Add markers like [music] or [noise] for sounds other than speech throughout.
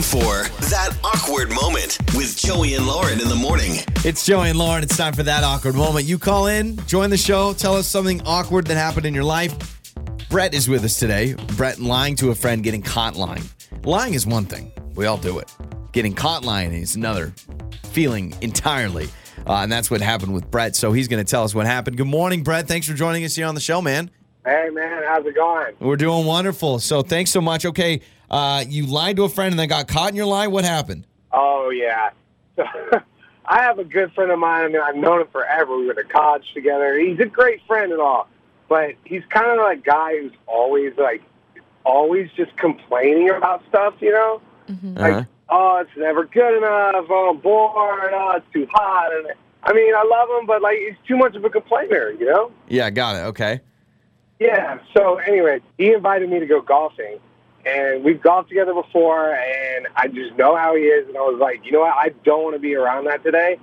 looking for that awkward moment with Joey and Lauren in the morning. It's Joey and Lauren. It's time for that awkward moment. You call in, join the show, tell us something awkward that happened in your life. Brett is with us today. Brett lying to a friend, getting caught lying. Lying is one thing, we all do it. Getting caught lying is another feeling entirely. Uh, and that's what happened with Brett. So he's going to tell us what happened. Good morning, Brett. Thanks for joining us here on the show, man. Hey man, how's it going? We're doing wonderful. So thanks so much. Okay, uh, you lied to a friend and then got caught in your lie. What happened? Oh yeah. So [laughs] I have a good friend of mine. I mean, I've known him forever. We went to college together. He's a great friend and all, but he's kind of like guy who's always like, always just complaining about stuff. You know, like Uh-huh. oh, it's never good enough. Oh, I'm bored. Oh, it's too hot. And I mean, I love him, but like, he's too much of a complainer. You know. Yeah, got it. Okay. Yeah. So anyway, he invited me to go golfing, and we've golfed together before, and I just know how he is, and I was like, you know what, I don't want to be around that today.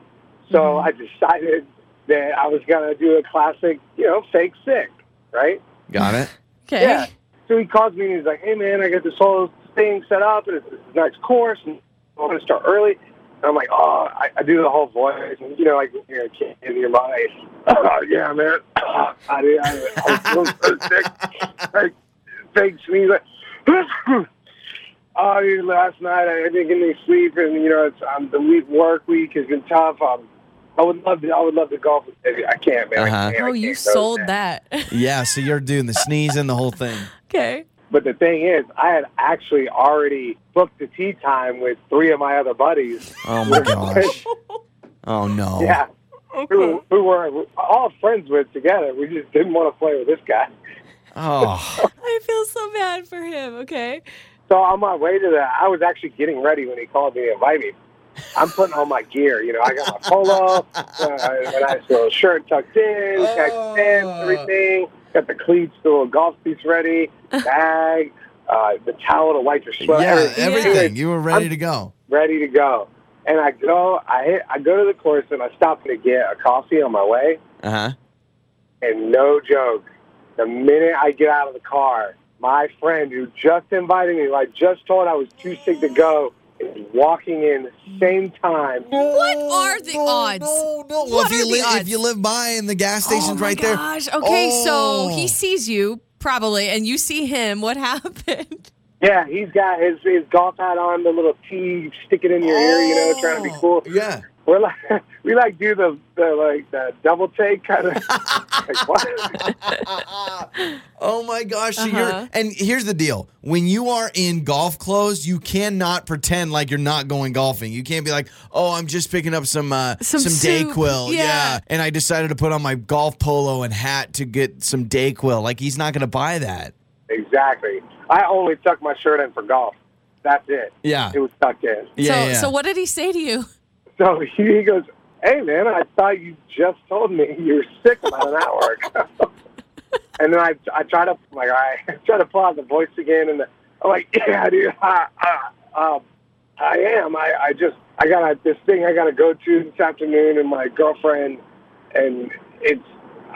So mm-hmm. I decided that I was gonna do a classic, you know, fake sick, right? Got it. [laughs] Okay. Yeah. So he calls me and he's like, hey man, I got this whole thing set up, and it's this nice course, and I want to start early. And I'm like, oh, I, I do the whole voice, and you know, like when you're a kid in your mind, [laughs] oh, yeah, man, I, [laughs] I, I, I was so sick, like, fake sneeze, like, [coughs] oh, last night I didn't get any sleep, and you know, it's um, the week work week has been tough. Um, I would love to, I would love to golf. with you. I can't, man. I Uh-huh. can't, I Oh, you can't go sold there. that. [laughs] Yeah, so you're doing the sneeze and the whole thing. [laughs] okay. But the thing is, I had actually already booked the tee time with three of my other buddies. Oh my [laughs] gosh. Oh no. yeah, who, who were all friends with together. We just didn't want to play with this guy. Oh. I feel so bad for him. Okay. So on my way to that, I was actually getting ready when he called me to invite me. I'm putting on my gear. You know, I got my polo, uh, a nice little shirt tucked in, khaki pants, everything. Got the cleats, the little golf cleats ready, bag, uh, the towel to wipe your sweat. Yeah, everything. everything. You were ready to go. ready to go. And I go, I hit, I go to the course and I stop to get a coffee on my way. Uh huh. And no joke, the minute I get out of the car, my friend who just invited me, who I just told I was too sick to go, is walking in the same time. What are the odds? No, no. Well, What if you are the live if odds? you live by and the gas Oh station's my right there. gosh. Okay, Oh. so he sees you probably, and you see him. What [laughs] happened? Yeah, he's got his his golf hat on, the little tee, stick it in your ear, you know, trying to be oh, cool. Yeah. We're like, [laughs] we like do the, the like the double take kind of. [laughs] like what? [laughs] Oh my gosh. So Uh-huh. you're and here's the deal. When you are in golf clothes, you cannot pretend like you're not going golfing. You can't be like, "Oh, I'm just picking up some uh Some some, soup. Dayquil." Yeah. And I decided to put on my golf polo and hat to get some Dayquil. Like he's not going to buy that. Exactly. I only tuck my shirt in for golf. That's it. Yeah. It was tucked in. Yeah. so, yeah. so what did he say to you? So [laughs] he goes, "Hey man, I thought you just told me you were sick about an hour ago." [laughs] and then I I try to like I [laughs] try to pull out the voice again, and I'm like, "Yeah, dude, I, I, um, I am. I, I just I got this thing I got to go to this afternoon, and my girlfriend, and it's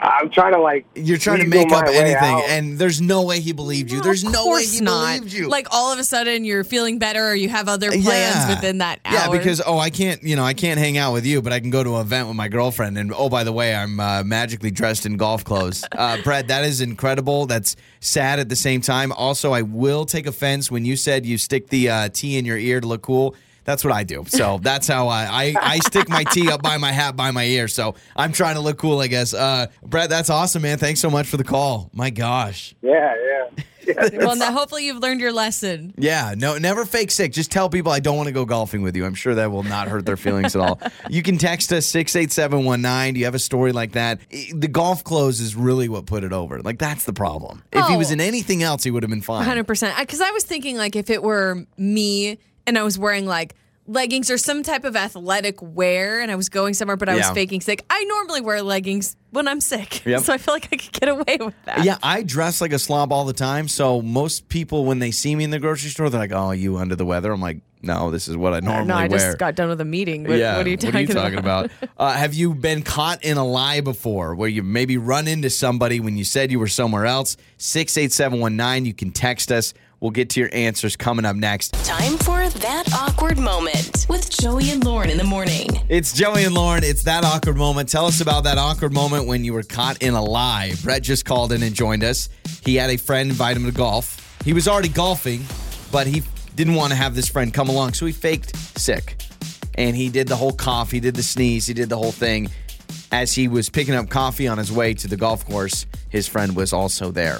I'm trying to like You're trying to make up anything, and there's no way he believed you. There's no way course he not. believed you. Like all of a sudden you're feeling better, or you have other plans Yeah. within that hour. Yeah, because oh, I can't, you know, I can't hang out with you, but I can go to an event with my girlfriend. And oh, by the way, I'm uh, magically dressed in golf clothes. [laughs] Uh, Brett, that is incredible. That's sad at the same time. Also, I will take offense when you said you stick the uh, tee in your ear to look cool. That's what I do. So [laughs] that's how I, I I stick my tee up by my hat by my ear. So I'm trying to look cool, I guess. Uh, Brett, that's awesome, man. Thanks so much for the call. My gosh. yeah, yeah. yeah. [laughs] well, now hopefully you've learned your lesson. Yeah, no, never fake sick. Just tell people I don't want to go golfing with you. I'm sure that will not hurt their feelings at all. [laughs] You can text us 68719. Do you have a story like that? The golf clothes is really what put it over. Like, that's the problem. If he was Oh. in anything else, he would have been fine. Hundred percent. Because I was thinking like if it were me and I was wearing like leggings or some type of athletic wear and I was going somewhere but I was faking sick. I normally wear leggings when I'm sick. [laughs] Yep. So I feel like I could get away with that. Yeah, I dress like a slob all the time. So most people, when they see me in the grocery store, they're like, "Oh, you under the weather?" I'm like, "No, this is what I normally no, I wear." just got done with a meeting. What, yeah, what are you talking, about? [laughs] uh, have you been caught in a lie before, where you maybe run into somebody when you said you were somewhere else? Six eight seven one nine. You can text us. We'll get to your answers coming up next. Time for that awkward moment with Joey and Lauren in the morning. It's Joey and Lauren. It's that awkward moment. Tell us about that awkward moment when you were caught in a lie. Brett just called in and joined us. He had a friend invite him to golf. He was already golfing, but he didn't want to have this friend come along, so he faked sick. And he did the whole cough, he did the sneeze, he did the whole thing. As he was picking up coffee on his way to the golf course, his friend was also there.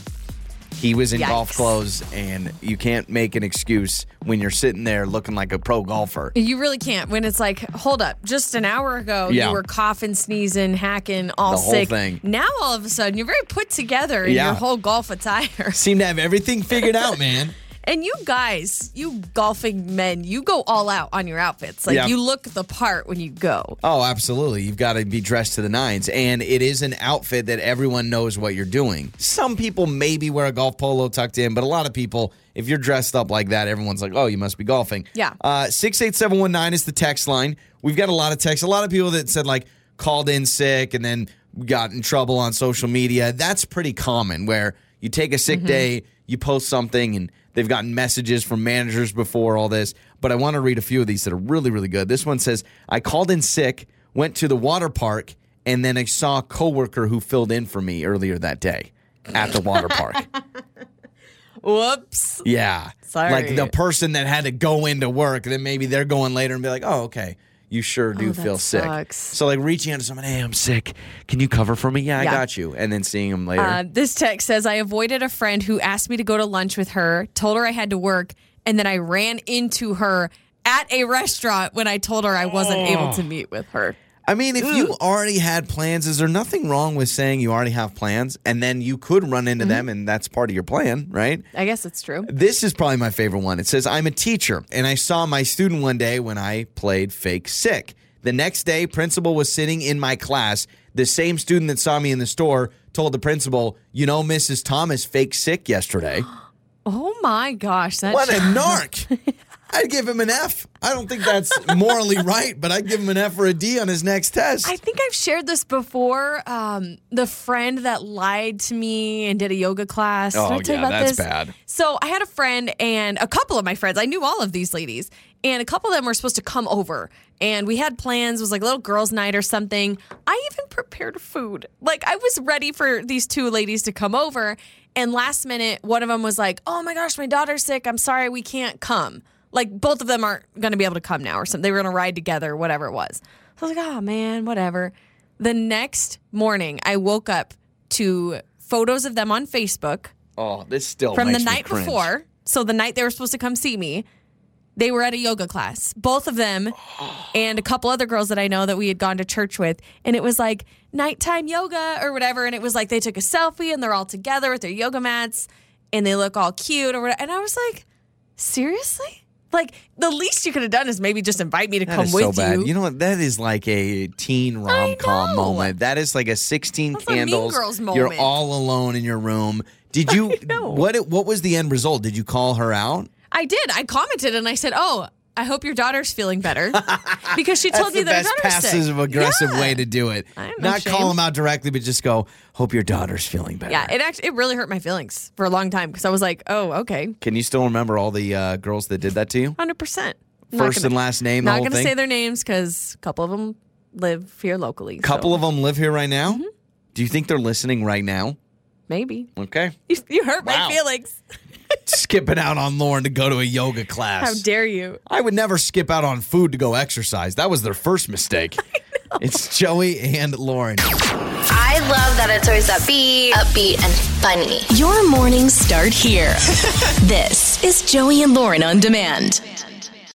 He was in golf clothes, and you can't make an excuse when you're sitting there looking like a pro golfer. You really can't when it's like, hold up, just an hour ago Yeah. you were coughing, sneezing, hacking, all The whole sick. thing. Now all of a sudden you're very put together in Yeah. your whole golf attire. Seem to have everything figured out, [laughs] man. And you guys, you golfing men, you go all out on your outfits. Like Yeah. you look the part when you go. Oh, absolutely. You've got to be dressed to the nines. And it is an outfit that everyone knows what you're doing. Some people maybe wear a golf polo tucked in, but a lot of people, if you're dressed up like that, everyone's like, oh, you must be golfing. Yeah. Uh, 68719 is the text line. We've got a lot of texts. A lot of people that said, like, called in sick and then got in trouble on social media. That's pretty common where you take a sick day, you post something, and they've gotten messages from managers before all this. But I want to read a few of these that are really, really good. This one says, I called in sick, went to the water park, and then I saw a coworker who filled in for me earlier that day at the water park. [laughs] Whoops. Yeah. Sorry. Like the person that had to go into work, then maybe they're going later and be like, oh, okay. You sure do Oh, feel sick. sucks. So, like, reaching out to someone, hey, I'm sick. Can you cover for me? Yeah, I got you. And then seeing them later. Uh, this text says I avoided a friend who asked me to go to lunch with her, told her I had to work, and then I ran into her at a restaurant when I told her I wasn't able Oh. to meet with her. I mean, if you already had plans, is there nothing wrong with saying you already have plans and then you could run into Mm-hmm. them and that's part of your plan, right? I guess it's true. This is probably my favorite one. It says, I'm a teacher and I saw my student one day when I played fake sick. The next day, principal was sitting in my class. The same student that saw me in the store told the principal, You know, Mrs. Thomas fake sick yesterday. [gasps] Oh my gosh, that What a [laughs] narc. [laughs] I'd give him an F. I don't think that's morally [laughs] right, but I'd give him an F or a D on his next test. I think I've shared this before. Um, the friend that lied to me and did a yoga class. Did Oh, I tell you yeah, about that's this? bad. So I had a friend and a couple of my friends. I knew all of these ladies, and a couple of them were supposed to come over. And we had plans. It was like a little girls' night or something. I even prepared food. Like I was ready for these two ladies to come over. And last minute, one of them was like, "Oh my gosh, my daughter's sick. I'm sorry, we can't come." Like both of them aren't going to be able to come now, or something. They were going to ride together, whatever it was. So I was like, "Oh man, whatever." The next morning, I woke up to photos of them on Facebook oh, this still from the night cringe. before. So the night they were supposed to come see me, they were at a yoga class, both of them, and a couple other girls that I know that we had gone to church with. And it was like nighttime yoga or whatever. And it was like they took a selfie and they're all together with their yoga mats and they look all cute or whatever. And I was like, seriously? Like the least you could have done is maybe just invite me to That come is with so bad. you. You know what? That is like a teen rom com know. moment. That is like a 16 That's a Mean candles. Girls You're moment. all alone in your room. Did [laughs] you? know. what? What was the end result? Did you call her out? I did. I commented and I said, "Oh, I hope your daughter's feeling better," [laughs] because she told me the that best daughter's passive sick. aggressive Yeah. way to do it. I have no Not shame. call them out directly, but just go. Hope your daughter's feeling better. Yeah, it actually it really hurt my feelings for a long time because I was like, "Oh, okay, Can you still remember all the uh, girls that did that to you? hundred percent." First and last name. Not going to say their names because a couple of them live here locally. A couple of them live here right now. Mm-hmm. Do you think they're listening right now? Maybe Okay. you, you hurt Wow. my feelings. [laughs] Skipping out on Lauren to go to a yoga class. How dare you? I would never skip out on food to go exercise. That was their first mistake. [laughs] It's Joey and Lauren. I love that it's always upbeat, upbeat, and funny. Your mornings start here. [laughs] this is Joey and Lauren on demand.